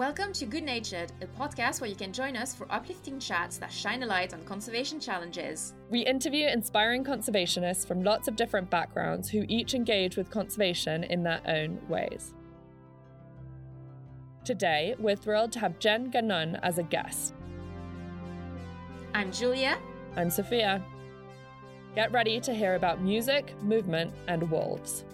Welcome to Good Natured, a podcast where you can join us for uplifting chats that shine a light on conservation challenges. We interview inspiring conservationists from lots of different backgrounds who each engage with conservation in their own ways. Today, we're thrilled to have Jen Gannon as a guest. I'm Julia. I'm Sophia. Get ready to hear about music, movement, and wolves.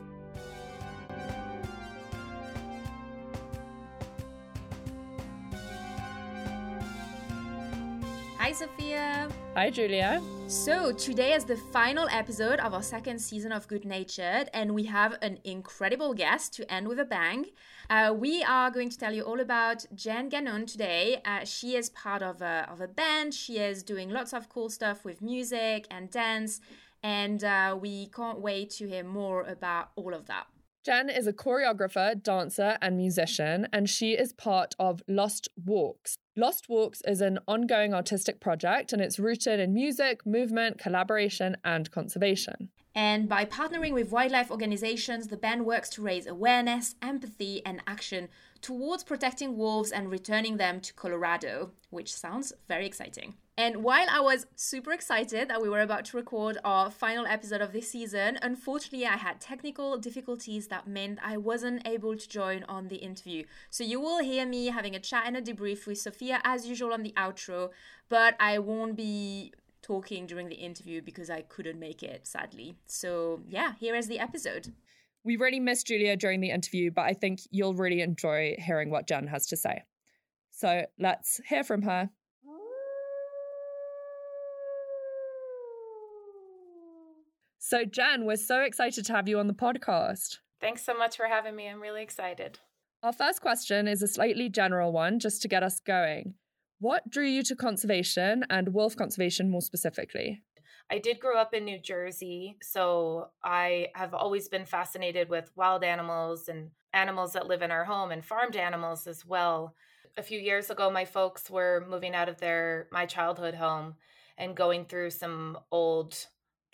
Sophia. Hi, Julia. So, today is the final episode of our second season of Good Natured, and we have an incredible guest to end with a bang. Uh, we are going to tell you all about Jen Gannon today. Uh, she is part of a, of a band, she is doing lots of cool stuff with music and dance, and uh, we can't wait to hear more about all of that. Jen is a choreographer, dancer, and musician, and she is part of Lost Walks. Lost Walks is an ongoing artistic project, and it's rooted in music, movement, collaboration, and conservation. And by partnering with wildlife organizations, the band works to raise awareness, empathy, and action towards protecting wolves and returning them to Colorado, which sounds very exciting. And while I was super excited that we were about to record our final episode of this season, unfortunately, I had technical difficulties that meant I wasn't able to join on the interview. So you will hear me having a chat and a debrief with Sophia as usual on the outro, but I won't be talking during the interview because I couldn't make it, sadly. So yeah, here is the episode. We really missed Julia during the interview, but I think you'll really enjoy hearing what Jen has to say. So let's hear from her. So, Jen, we're so excited to have you on the podcast. Thanks so much for having me. I'm really excited. Our first question is a slightly general one just to get us going. What drew you to conservation and wolf conservation more specifically? I did grow up in New Jersey, so I have always been fascinated with wild animals and animals that live in our home and farmed animals as well. A few years ago, my folks were moving out of their my childhood home and going through some old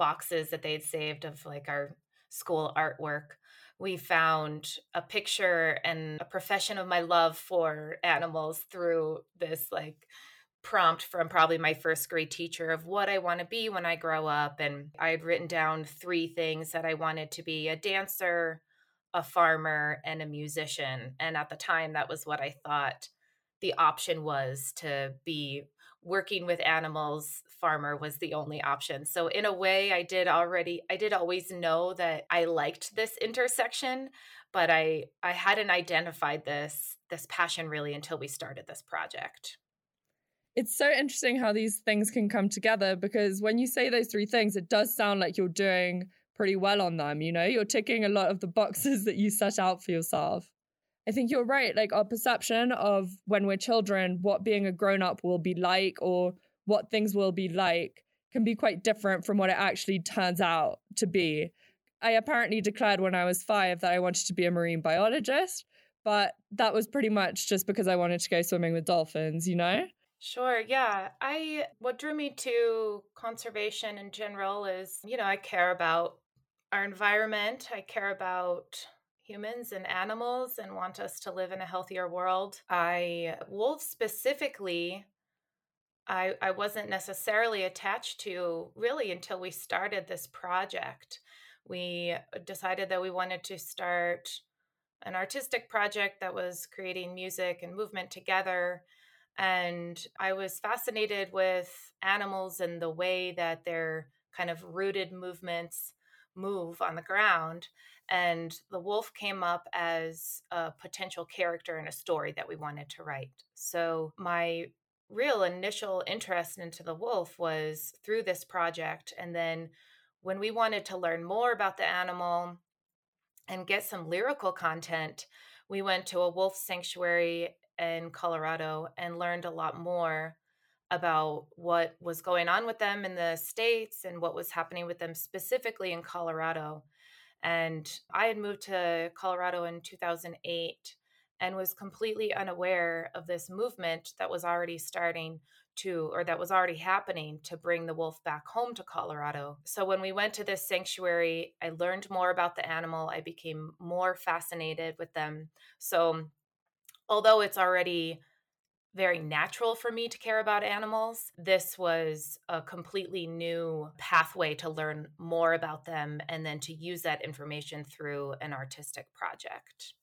boxes that they'd saved of like our school artwork we found a picture and a profession of my love for animals through this like prompt from probably my first grade teacher of what I want to be when I grow up. And I had written down three things that I wanted to be a dancer, a farmer, and a musician. And at the time, that was what I thought the option was to be working with animals farmer was the only option. So in a way I did already I did always know that I liked this intersection, but I I hadn't identified this this passion really until we started this project. It's so interesting how these things can come together because when you say those three things it does sound like you're doing pretty well on them, you know? You're ticking a lot of the boxes that you set out for yourself. I think you're right. Like our perception of when we're children, what being a grown up will be like or what things will be like can be quite different from what it actually turns out to be. I apparently declared when I was five that I wanted to be a marine biologist, but that was pretty much just because I wanted to go swimming with dolphins, you know? Sure, yeah. I what drew me to conservation in general is, you know, I care about our environment. I care about humans and animals and want us to live in a healthier world. I, wolves specifically, I, I wasn't necessarily attached to really until we started this project. We decided that we wanted to start an artistic project that was creating music and movement together. And I was fascinated with animals and the way that their kind of rooted movements move on the ground and the wolf came up as a potential character in a story that we wanted to write. So my real initial interest into the wolf was through this project and then when we wanted to learn more about the animal and get some lyrical content, we went to a wolf sanctuary in Colorado and learned a lot more about what was going on with them in the states and what was happening with them specifically in Colorado. And I had moved to Colorado in 2008 and was completely unaware of this movement that was already starting to, or that was already happening to bring the wolf back home to Colorado. So when we went to this sanctuary, I learned more about the animal. I became more fascinated with them. So although it's already very natural for me to care about animals. This was a completely new pathway to learn more about them and then to use that information through an artistic project.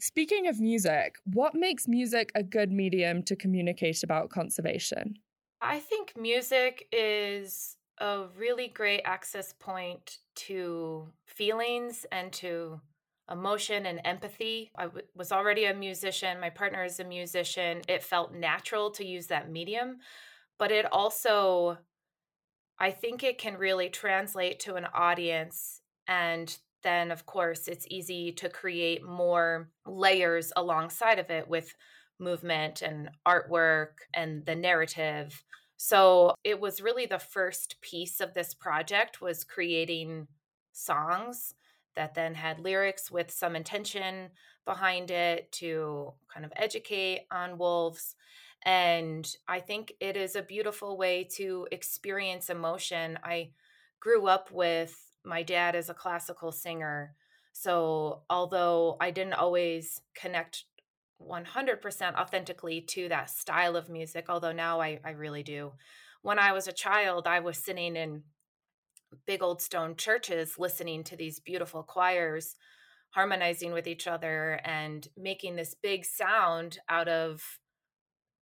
Speaking of music, what makes music a good medium to communicate about conservation? I think music is a really great access point to feelings and to emotion and empathy. I w- was already a musician, my partner is a musician. It felt natural to use that medium, but it also, I think it can really translate to an audience. And then, of course, it's easy to create more layers alongside of it with movement and artwork and the narrative. So it was really the first piece of this project was creating songs that then had lyrics with some intention behind it to kind of educate on wolves. And I think it is a beautiful way to experience emotion. I grew up with my dad as a classical singer. So although I didn't always connect 100% authentically to that style of music, although now I, I really do. When I was a child, I was sitting in big old stone churches listening to these beautiful choirs harmonizing with each other and making this big sound out of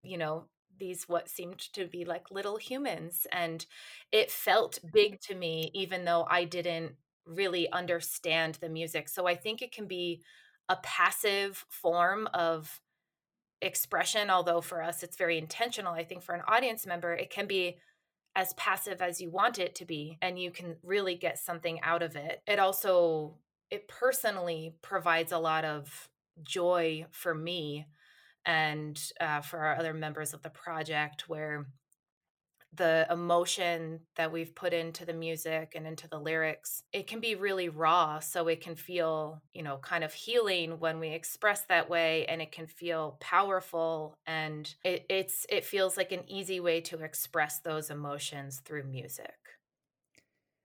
you know these what seemed to be like little humans. And it felt big to me even though i didn't really understand the music. So i think it can be a passive form of expression although for us it's very intentional. I think for an audience member it can be as passive as you want it to be and you can really get something out of it. It also it personally provides a lot of joy for me and uh, for our other members of the project where the emotion that we've put into the music and into the lyrics it can be really raw so it can feel you know kind of healing when we express that way and it can feel powerful and it, it's it feels like an easy way to express those emotions through music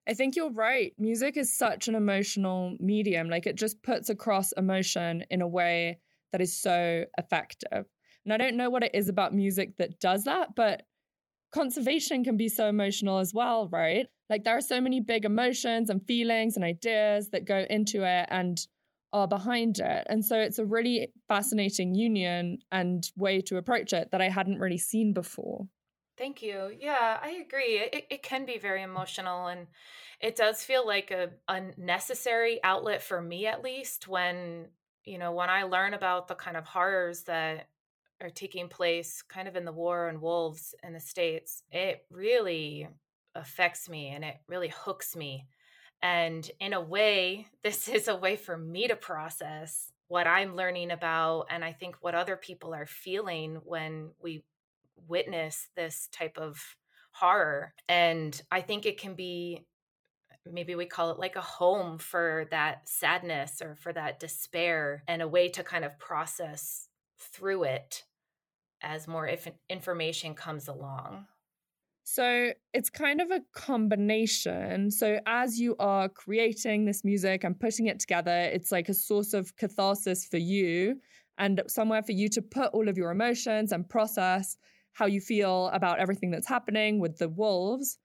I think you're right. Music is such an emotional medium. Like it just puts across emotion in a way that is so effective. And I don't know what it is about music that does that, but conservation can be so emotional as well, right? Like there are so many big emotions and feelings and ideas that go into it and are behind it. And so it's a really fascinating union and way to approach it that I hadn't really seen before. Thank you. Yeah, I agree. It, it can be very emotional and it does feel like a, necessary outlet for me at least when you know when i learn about the kind of horrors that are taking place kind of in the war on wolves in the states it really affects me and it really hooks me. And in a way this is a way for me to process what i'm learning about and i think what other people are feeling when we witness this type of horror. And i think it can be maybe we call it like a home for that sadness or for that despair and a way to kind of process through it as more if information comes along. So it's kind of a combination. So as you are creating this music and putting it together, it's like a source of catharsis for you and somewhere for you to put all of your emotions and process how you feel about everything that's happening with the wolves.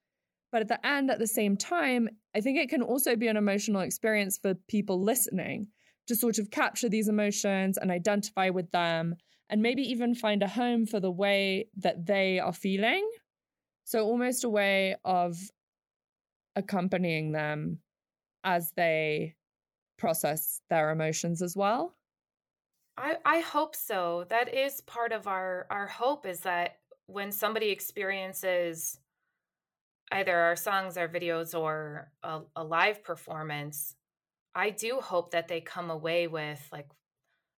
But at the end, at the same time, I think it can also be an emotional experience for people listening to sort of capture these emotions and identify with them and maybe even find a home for the way that they are feeling. So, almost a way of accompanying them as they process their emotions as well. I, I hope so. That is part of our, our hope is that when somebody experiences either our songs, our videos, or a, a live performance, I do hope that they come away with like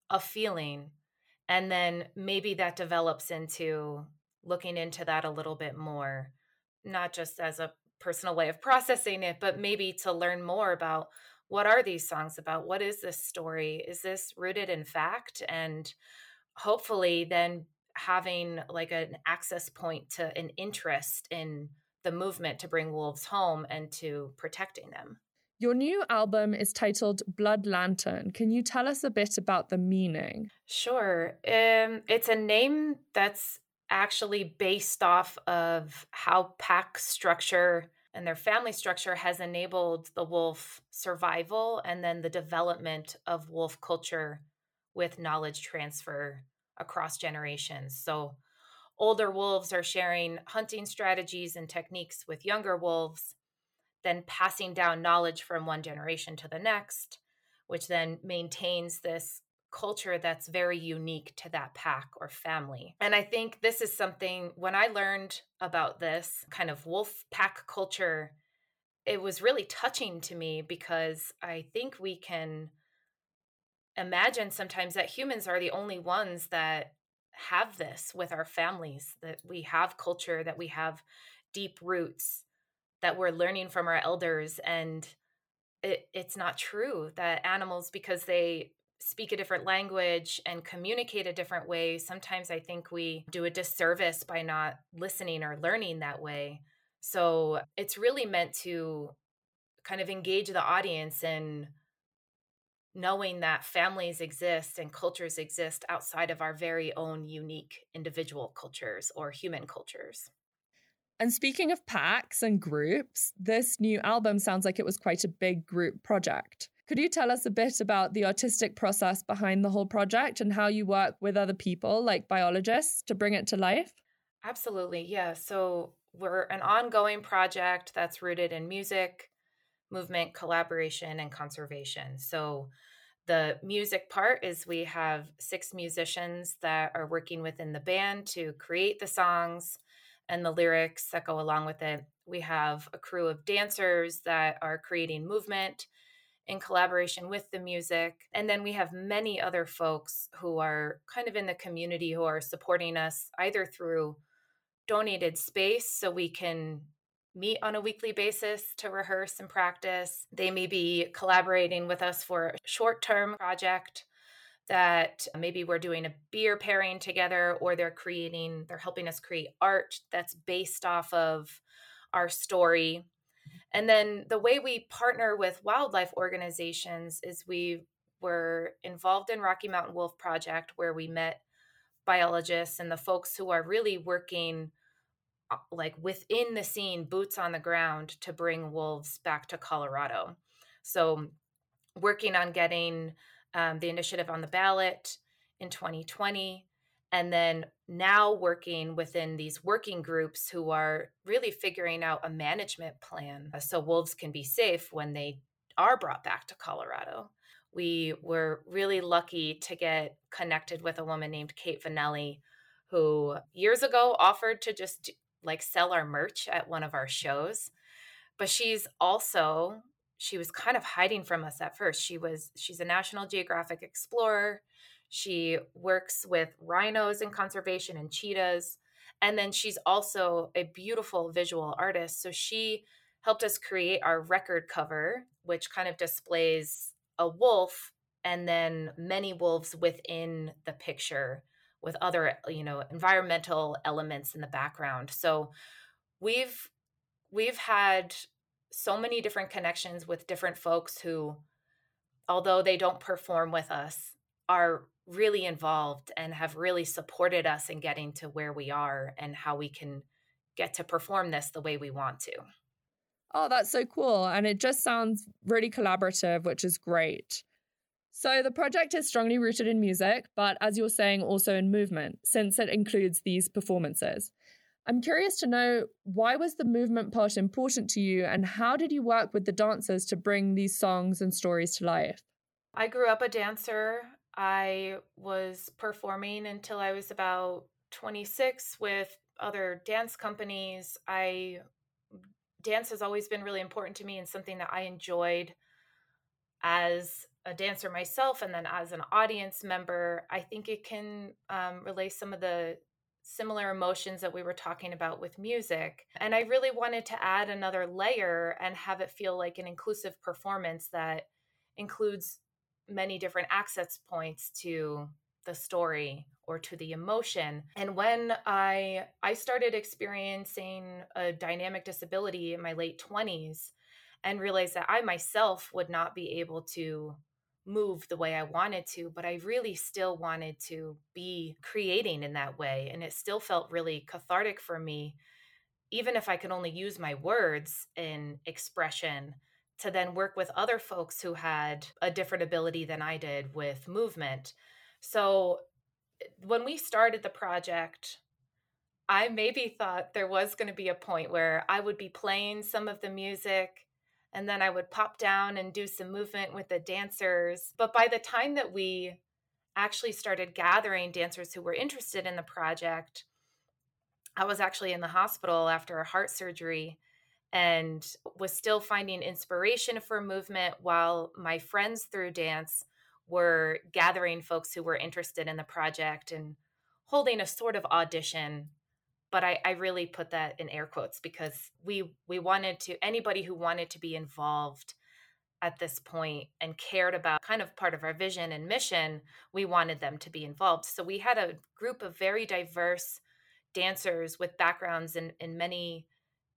a feeling and then maybe that develops into looking into that a little bit more, not just as a personal way of processing it, but maybe to learn more about what are these songs about? What is this story? Is this rooted in fact? And hopefully then having like an access point to an interest in the movement to bring wolves home and to protecting them. Your new album is titled Blood Lantern. Can you tell us a bit about the meaning? Sure. Um, it's a name that's actually based off of how pack structure and their family structure has enabled the wolf survival and then the development of wolf culture with knowledge transfer across generations. So, older wolves are sharing hunting strategies and techniques with younger wolves then passing down knowledge from one generation to the next, which then maintains this culture that's very unique to that pack or family. And I think this is something when I learned about this kind of wolf pack culture, it was really touching to me because I think we can imagine sometimes that humans are the only ones that have this with our families, that we have culture, that we have deep roots that we're learning from our elders and it, it's not true that animals because they speak a different language and communicate a different way sometimes i think we do a disservice by not listening or learning that way. So it's really meant to kind of engage the audience in knowing that families exist and cultures exist outside of our very own unique individual cultures or human cultures and speaking of packs and groups, this new album sounds like it was quite a big group project. Could you tell us a bit about the artistic process behind the whole project and how you work with other people, like biologists, to bring it to life? Absolutely. Yeah. So we're an ongoing project that's rooted in music, movement, collaboration, and conservation. So the music part is we have six musicians that are working within the band to create the songs and the lyrics that go along with it. We have a crew of dancers that are creating movement in collaboration with the music. And then we have many other folks who are kind of in the community who are supporting us either through donated space so we can meet on a weekly basis to rehearse and practice. They may be collaborating with us for a short term project that maybe we're doing a beer pairing together or they're creating they're helping us create art that's based off of our story. And then the way we partner with wildlife organizations is we were involved in rocky mountain wolf project where we met biologists and the folks who are really working uh, like within the scene boots on the ground to bring wolves back to colorado. So working on getting um, the initiative on the ballot in 2020 and then now working within these working groups who are really figuring out a management plan uh, so wolves can be safe when they are brought back to Colorado. We were really lucky to get connected with a woman named Kate Vanelli who years ago offered to just like sell our merch at one of our shows. But she's also she was kind of hiding from us at first. She was she's a National Geographic explorer. She works with rhinos in conservation and cheetahs. And then she's also a beautiful visual artist. So she helped us create our record cover, which kind of displays a wolf and then many wolves within the picture with other, you know, environmental elements in the background. So we've we've had so many different connections with different folks who, although they don't perform with us, are really involved and have really supported us in getting to where we are and how we can get to perform this the way we want to. Oh, that's so cool. And it just sounds really collaborative, which is great. So, the project is strongly rooted in music, but as you're saying, also in movement, since it includes these performances. I'm curious to know why was the movement part important to you and how did you work with the dancers to bring these songs and stories to life? I grew up a dancer. I was performing until I was about 26 with other dance companies. I dance has always been really important to me and something that I enjoyed as a dancer myself and then as an audience member. I think it can um, relay some of the similar emotions that we were talking about with music. And I really wanted to add another layer and have it feel like an inclusive performance that includes many different access points to the story or to the emotion. And when I I started experiencing a dynamic disability in my late 20s and realized that I myself would not be able to move the way I wanted to, but I really still wanted to be creating in that way. And it still felt really cathartic for me, even if I could only use my words in expression to then work with other folks who had a different ability than I did with movement. So eh, when we started the project, I maybe thought there was going to be a point where I would be playing some of the music and then I would pop down and do some movement with the dancers. But by the time that we actually started gathering dancers who were interested in the project, I was actually in the hospital after a heart surgery and was still finding inspiration for movement while my friends through dance were gathering folks who were interested in the project and holding a sort of audition but I, I really put that in air quotes because we we wanted to anybody who wanted to be involved at this point and cared about kind of part of our vision and mission we wanted them to be involved. So we had a group of very diverse dancers with backgrounds in, in many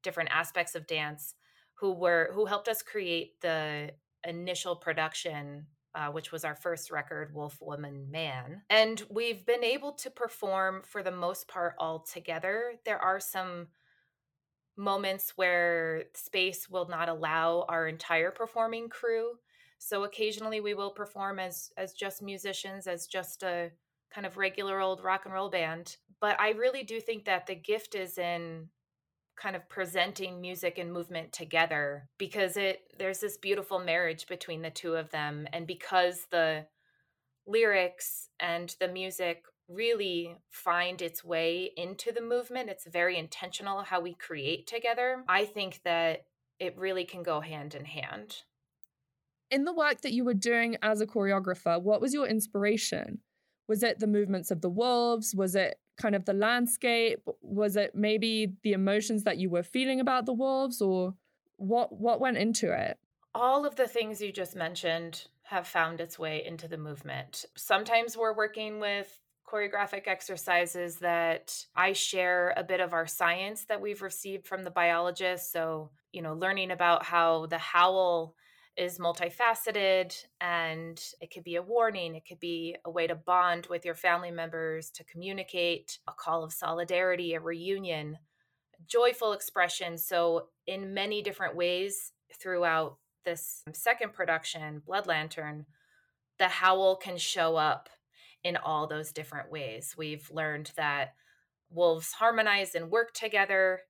different aspects of dance who were who helped us create the initial production uh, which was our first record, Wolf, Woman, Man. And we've been able to perform for the most part all together. There are some moments where space will not allow our entire performing crew. So occasionally we will perform as as just musicians, as just a kind of regular old rock and roll band. But I really do think that the gift is in kind of presenting music and movement together because it there's this beautiful marriage between the two of them and because the lyrics and the music really find its way into the movement it's very intentional how we create together i think that it really can go hand in hand. In the work that you were doing as a choreographer what was your inspiration? Was it the movements of the wolves? Was it kind of the landscape? Was it maybe the emotions that you were feeling about the wolves or what what went into it? All of the things you just mentioned have found its way into the movement. Sometimes we're working with choreographic exercises that I share a bit of our science that we've received from the biologists. So, you know, learning about how the howl is multifaceted and it could be a warning, it could be a way to bond with your family members, to communicate, a call of solidarity, a reunion, joyful expression. So, in many different ways throughout this second production, Blood Lantern, the howl can show up in all those different ways. We've learned that wolves harmonize and work together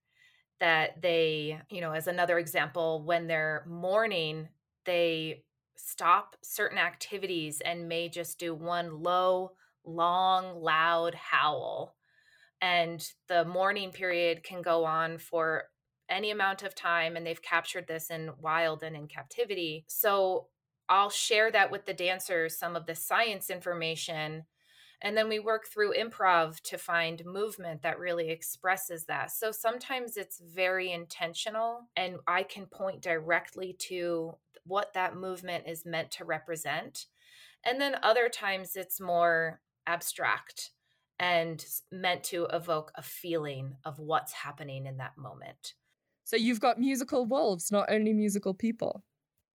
that they, you know, as another example, when they're mourning, they stop certain activities and may just do one low, long, loud howl. And the mourning period can go on for any amount of time. And they've captured this in wild and in captivity. So I'll share that with the dancers, some of the science information and then we work through improv to find movement that really expresses that. So sometimes it's very intentional, and I can point directly to what that movement is meant to represent. And then other times it's more abstract and meant to evoke a feeling of what's happening in that moment. So you've got musical wolves, not only musical people.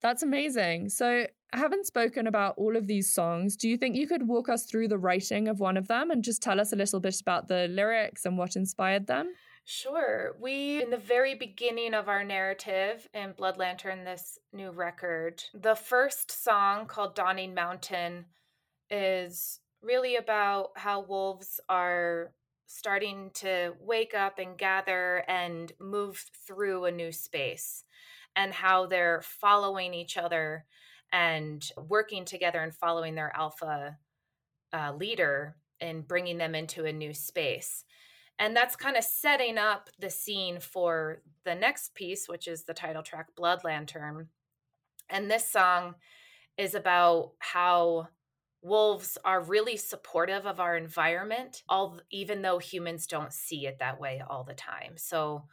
That's amazing. So, having spoken about all of these songs, do you think you could walk us through the writing of one of them and just tell us a little bit about the lyrics and what inspired them? Sure. We, in the very beginning of our narrative in Blood Lantern, this new record, the first song called Dawning Mountain is really about how wolves are starting to wake up and gather and move through a new space and how they're following each other and working together and following their alpha uh, leader and bringing them into a new space. And that's kind of setting up the scene for the next piece, which is the title track, Blood Lantern. And this song is about how wolves are really supportive of our environment, all, even though humans don't see it that way all the time. So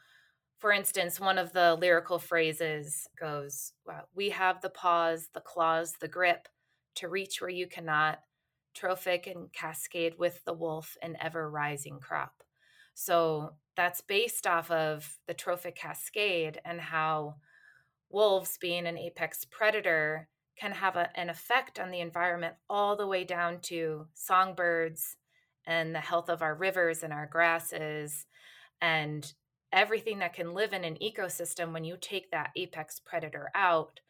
for instance, one of the lyrical phrases goes, We have the paws, the claws, the grip to reach where you cannot, trophic and cascade with the wolf, an ever rising crop. So that's based off of the trophic cascade and how wolves being an apex predator can have a, an effect on the environment all the way down to songbirds and the health of our rivers and our grasses and everything that can live in an ecosystem when you take that apex predator out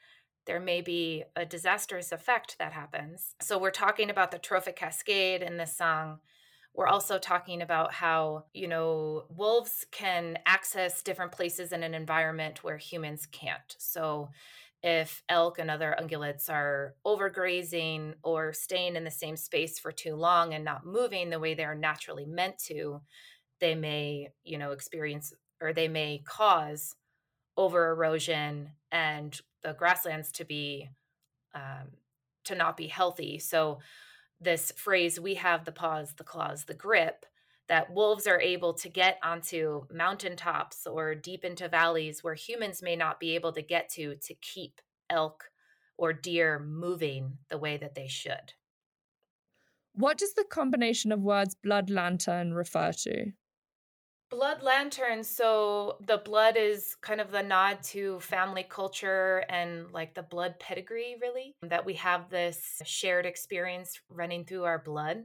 there may be a disastrous effect that happens. So we're talking about the trophic cascade in this song. We're also talking about how you know wolves can access different places in an environment where humans can't. So if elk and other ungulates are overgrazing or staying in the same space for too long and not moving the way they're naturally meant to they may you know experience or they may cause over erosion and the grasslands to be um, to not be healthy so this phrase we have the paws the claws the grip that wolves are able to get onto mountaintops or deep into valleys where humans may not be able to get to to keep elk or deer moving the way that they should. What does the combination of words blood lantern refer to? Blood lantern. So the blood is kind of the nod to family culture and like the blood pedigree, really, that we have this shared experience running through our blood.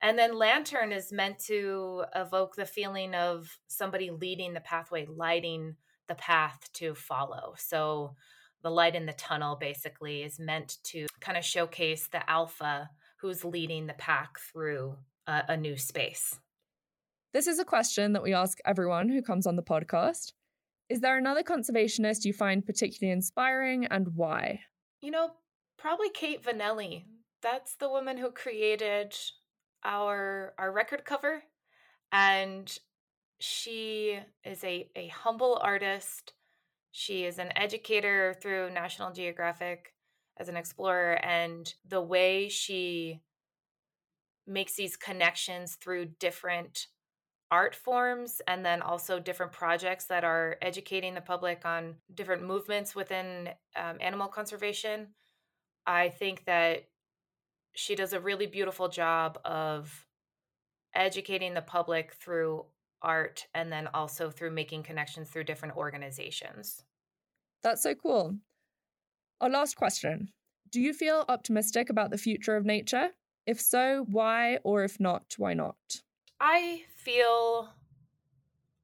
And then lantern is meant to evoke the feeling of somebody leading the pathway, lighting the path to follow. So the light in the tunnel basically is meant to kind of showcase the alpha who's leading the pack through a, a new space. This is a question that we ask everyone who comes on the podcast. Is there another conservationist you find particularly inspiring and why? You know, probably Kate Vanelli. That's the woman who created our our record cover and she is a, a humble artist. She is an educator through National Geographic as an explorer and the way she makes these connections through different art forms and then also different projects that are educating the public on different movements within um, animal conservation. I think that she does a really beautiful job of educating the public through art and then also through making connections through different organizations. That's so cool. Our last question Do you feel optimistic about the future of nature? If so, why? Or if not, why not? I feel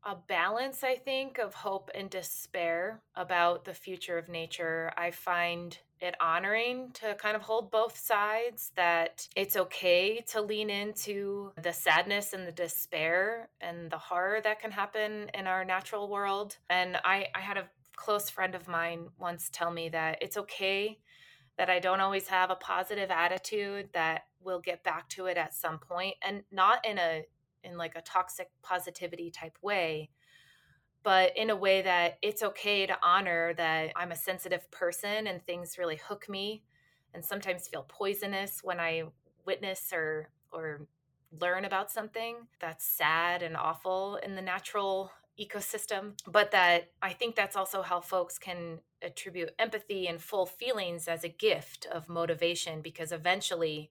a balance, I think, of hope and despair about the future of nature. I find it honoring to kind of hold both sides that it's okay to lean into the sadness and the despair and the horror that can happen in our natural world. And I, I had a close friend of mine once tell me that it's okay that I don't always have a positive attitude, that we'll get back to it at some point and not in a in like a toxic positivity type way but in a way that it's okay to honor that I'm a sensitive person and things really hook me and sometimes feel poisonous when I witness or or learn about something that's sad and awful in the natural ecosystem but that I think that's also how folks can attribute empathy and full feelings as a gift of motivation because eventually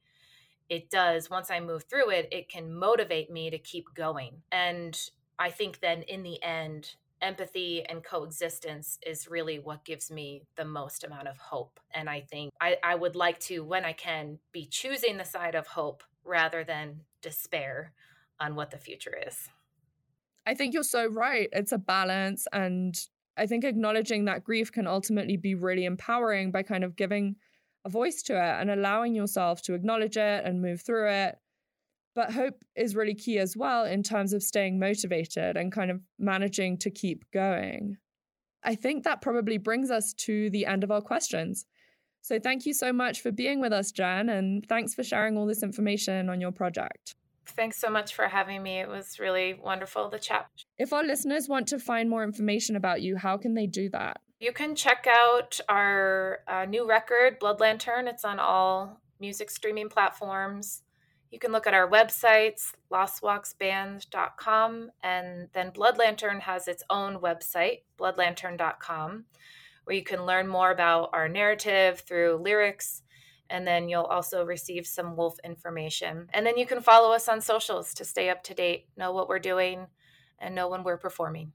it does once i move through it it can motivate me to keep going. And i think then in the end empathy and coexistence is really what gives me the most amount of hope. And i think I, I would like to when i can be choosing the side of hope rather than despair on what the future is. I think you're so right. It's a balance and i think acknowledging that grief can ultimately be really empowering by kind of giving a voice to it and allowing yourself to acknowledge it and move through it. But hope is really key as well in terms of staying motivated and kind of managing to keep going. I think that probably brings us to the end of our questions. So thank you so much for being with us, Jen, and thanks for sharing all this information on your project. Thanks so much for having me. It was really wonderful to chat. If our listeners want to find more information about you, how can they do that? You can check out our uh, new record, Blood Lantern. It's on all music streaming platforms. You can look at our websites, lostwalksband.com, and then Blood Lantern has its own website, bloodlantern.com, where you can learn more about our narrative through lyrics, and then you'll also receive some wolf information. And then you can follow us on socials to stay up to date, know what we're doing, and know when we're performing.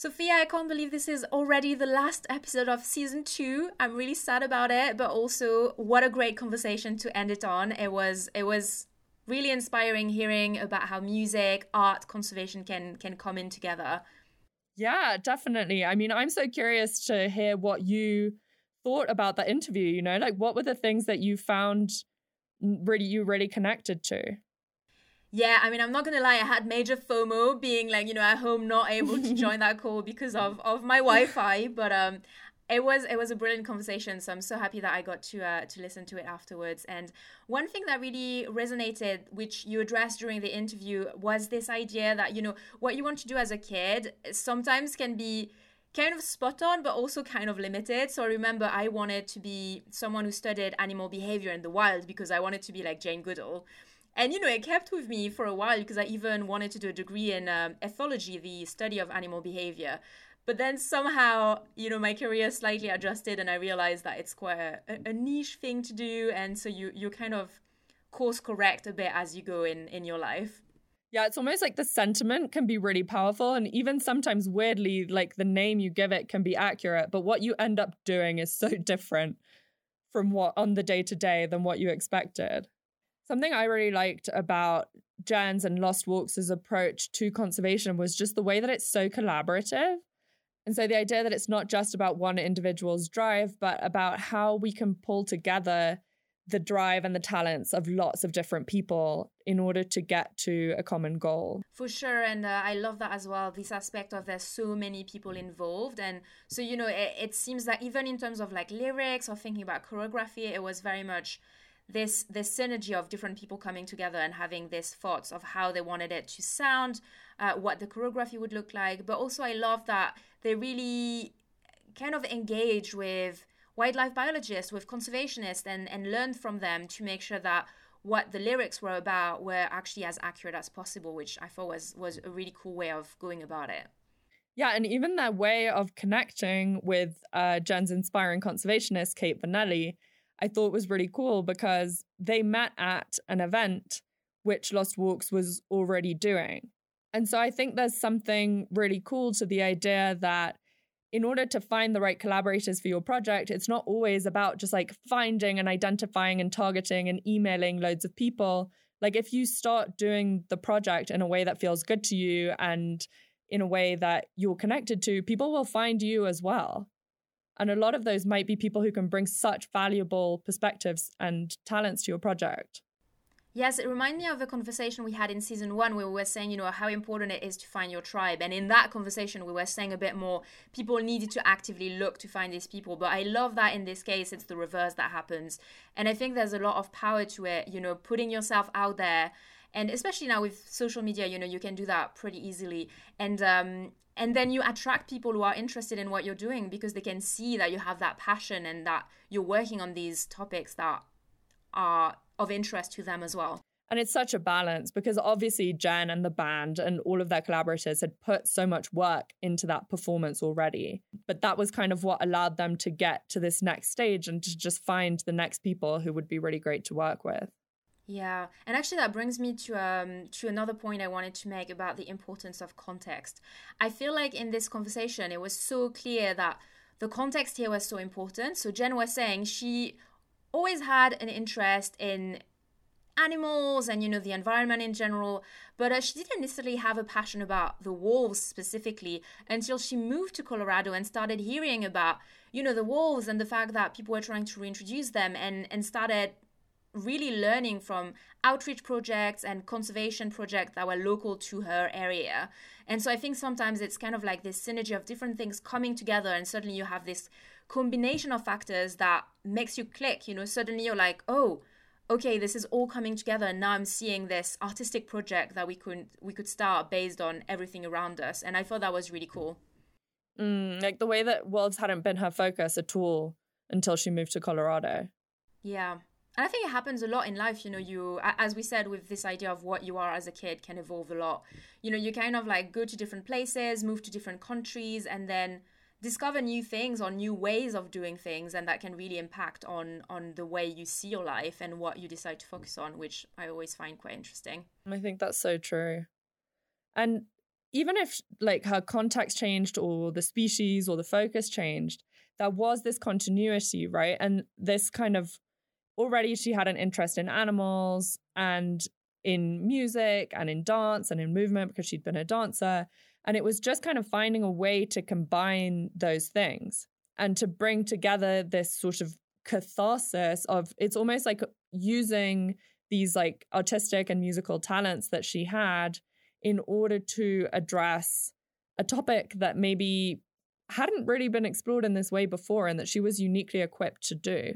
Sophia, I can't believe this is already the last episode of season two. I'm really sad about it, but also what a great conversation to end it on. It was it was really inspiring hearing about how music, art, conservation can can come in together. Yeah, definitely. I mean, I'm so curious to hear what you thought about that interview, you know? Like what were the things that you found really you really connected to? Yeah, I mean, I'm not gonna lie. I had major FOMO, being like, you know, at home, not able to join that call because of of my Wi-Fi. But um, it was it was a brilliant conversation. So I'm so happy that I got to uh, to listen to it afterwards. And one thing that really resonated, which you addressed during the interview, was this idea that you know what you want to do as a kid sometimes can be kind of spot on, but also kind of limited. So I remember I wanted to be someone who studied animal behavior in the wild because I wanted to be like Jane Goodall. And you know, it kept with me for a while because I even wanted to do a degree in um, ethology, the study of animal behavior. But then somehow, you know, my career slightly adjusted, and I realized that it's quite a, a niche thing to do, and so you you kind of course correct a bit as you go in in your life. Yeah, it's almost like the sentiment can be really powerful. And even sometimes, weirdly, like the name you give it can be accurate, but what you end up doing is so different from what on the day to day than what you expected. Something I really liked about Jen's and Lost Walks' approach to conservation was just the way that it's so collaborative. And so the idea that it's not just about one individual's drive, but about how we can pull together the drive and the talents of lots of different people in order to get to a common goal. For sure. And uh, I love that as well this aspect of there's so many people involved. And so, you know, it, it seems that even in terms of like lyrics or thinking about choreography, it was very much this this synergy of different people coming together and having these thoughts of how they wanted it to sound, uh, what the choreography would look like. But also, I love that they really kind of engage with wildlife biologists, with conservationists, and and learn from them to make sure that what the lyrics were about were actually as accurate as possible, which I thought was was a really cool way of going about it. Yeah, and even their way of connecting with uh, Jen's inspiring conservationist, Kate Vannelli, I thought it was really cool because they met at an event which Lost Walks was already doing. And so I think there's something really cool to the idea that in order to find the right collaborators for your project, it's not always about just like finding and identifying and targeting and emailing loads of people. Like if you start doing the project in a way that feels good to you and in a way that you're connected to, people will find you as well. And a lot of those might be people who can bring such valuable perspectives and talents to your project. Yes, it reminded me of a conversation we had in season one where we were saying, you know, how important it is to find your tribe. And in that conversation, we were saying a bit more people needed to actively look to find these people. But I love that in this case, it's the reverse that happens. And I think there's a lot of power to it, you know, putting yourself out there. And especially now with social media, you know, you can do that pretty easily. And um, and then you attract people who are interested in what you're doing because they can see that you have that passion and that you're working on these topics that are of interest to them as well. And it's such a balance because obviously Jen and the band and all of their collaborators had put so much work into that performance already. But that was kind of what allowed them to get to this next stage and to just find the next people who would be really great to work with. Yeah, and actually that brings me to um to another point I wanted to make about the importance of context. I feel like in this conversation it was so clear that the context here was so important. So Jen was saying she always had an interest in animals and you know the environment in general but uh, she didn't necessarily have a passion about the wolves specifically until she moved to colorado and started hearing about you know the wolves and the fact that people were trying to reintroduce them and and started really learning from outreach projects and conservation projects that were local to her area. And so I think sometimes it's kind of like this synergy of different things coming together, and suddenly you have this combination of factors that makes you click. You know, suddenly you're like, oh, okay, this is all coming together, and now I'm seeing this artistic project that we could we could start based on everything around us. And I thought that was really cool. Mm, like the way that wolves hadn't been her focus at all until she moved to Colorado. Yeah. And I think it happens a lot in life. You know, you, as we said, with this idea of what you are as a kid can evolve a lot. You know, you kind of like go to different places, move to different countries, and then discover new things or new ways of doing things and that can really impact on on the way you see your life and what you decide to focus on which i always find quite interesting i think that's so true and even if like her context changed or the species or the focus changed, there was this continuity, right? And this kind of already she had an interest in animals and in music and in dance and in movement because she'd been a dancer. And it was just kind of finding a way to combine those things and to bring together this sort of catharsis of it's almost like using these like artistic and musical talents that she had in order to address a topic that maybe hadn't really been explored in this way before and that she was uniquely equipped to do.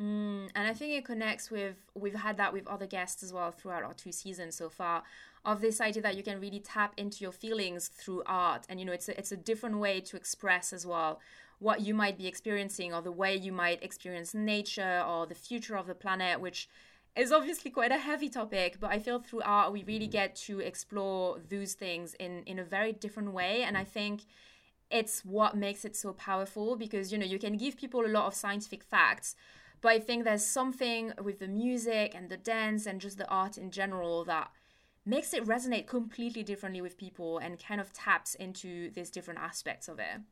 Mm, and I think it connects with we've had that with other guests as well throughout our two seasons so far of this idea that you can really tap into your feelings through art. And you know it's a, it's a different way to express as well what you might be experiencing or the way you might experience nature or the future of the planet which is obviously quite a heavy topic but I feel through art we really get to explore those things in in a very different way. And I think it's what makes it so powerful because you know you can give people a lot of scientific facts but I think there's something with the music and the dance and just the art in general that makes it resonate completely differently with people and kind of taps into these different aspects of it.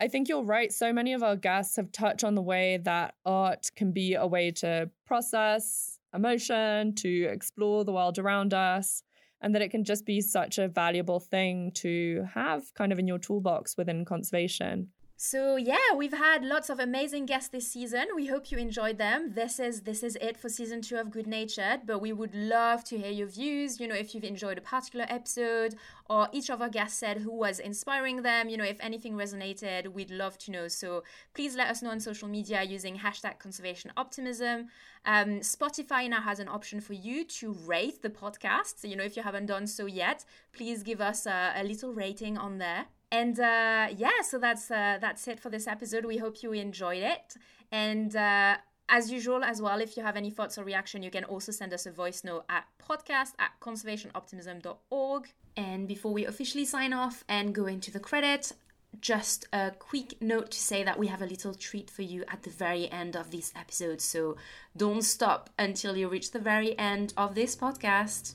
I think you're right. So many of our guests have touched on the way that art can be a way to process emotion, to explore the world around us, and that it can just be such a valuable thing to have kind of in your toolbox within conservation. So yeah, we've had lots of amazing guests this season. We hope you enjoyed them. This is this is it for season two of Good Natured, but we would love to hear your views. You know, if you've enjoyed a particular episode or each of our guests said who was inspiring them, you know, if anything resonated, we'd love to know. So please let us know on social media using hashtag conservation optimism. Um, Spotify now has an option for you to rate the podcast. So, you know, if you haven't done so yet, please give us a, a little rating on there. And uh, yeah, so that's uh, that's it for this episode. We hope you enjoyed it. And uh, as usual, as well, if you have any thoughts or reaction, you can also send us a voice note at podcast at conservationoptimism.org. And before we officially sign off and go into the credit, just a quick note to say that we have a little treat for you at the very end of this episode. So don't stop until you reach the very end of this podcast.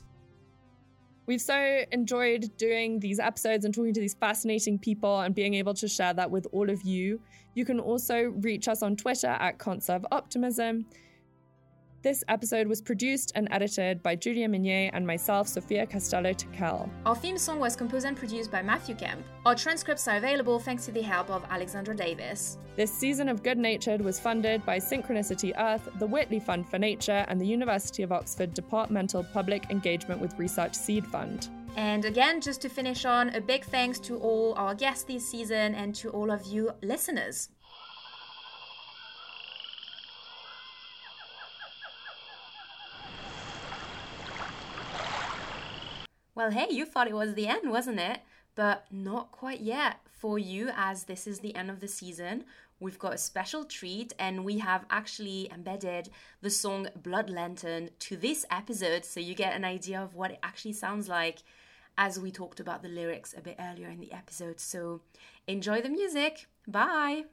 We've so enjoyed doing these episodes and talking to these fascinating people and being able to share that with all of you. You can also reach us on Twitter at Conserve Optimism. This episode was produced and edited by Julia Migné and myself, Sophia Castello Tickell. Our theme song was composed and produced by Matthew Kemp. Our transcripts are available thanks to the help of Alexandra Davis. This season of Good Natured was funded by Synchronicity Earth, the Whitley Fund for Nature, and the University of Oxford Departmental Public Engagement with Research Seed Fund. And again, just to finish on, a big thanks to all our guests this season and to all of you listeners. Well, hey, you thought it was the end, wasn't it? But not quite yet for you, as this is the end of the season. We've got a special treat, and we have actually embedded the song Blood Lantern to this episode, so you get an idea of what it actually sounds like as we talked about the lyrics a bit earlier in the episode. So enjoy the music. Bye.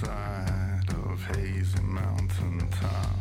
side of hazy mountain top.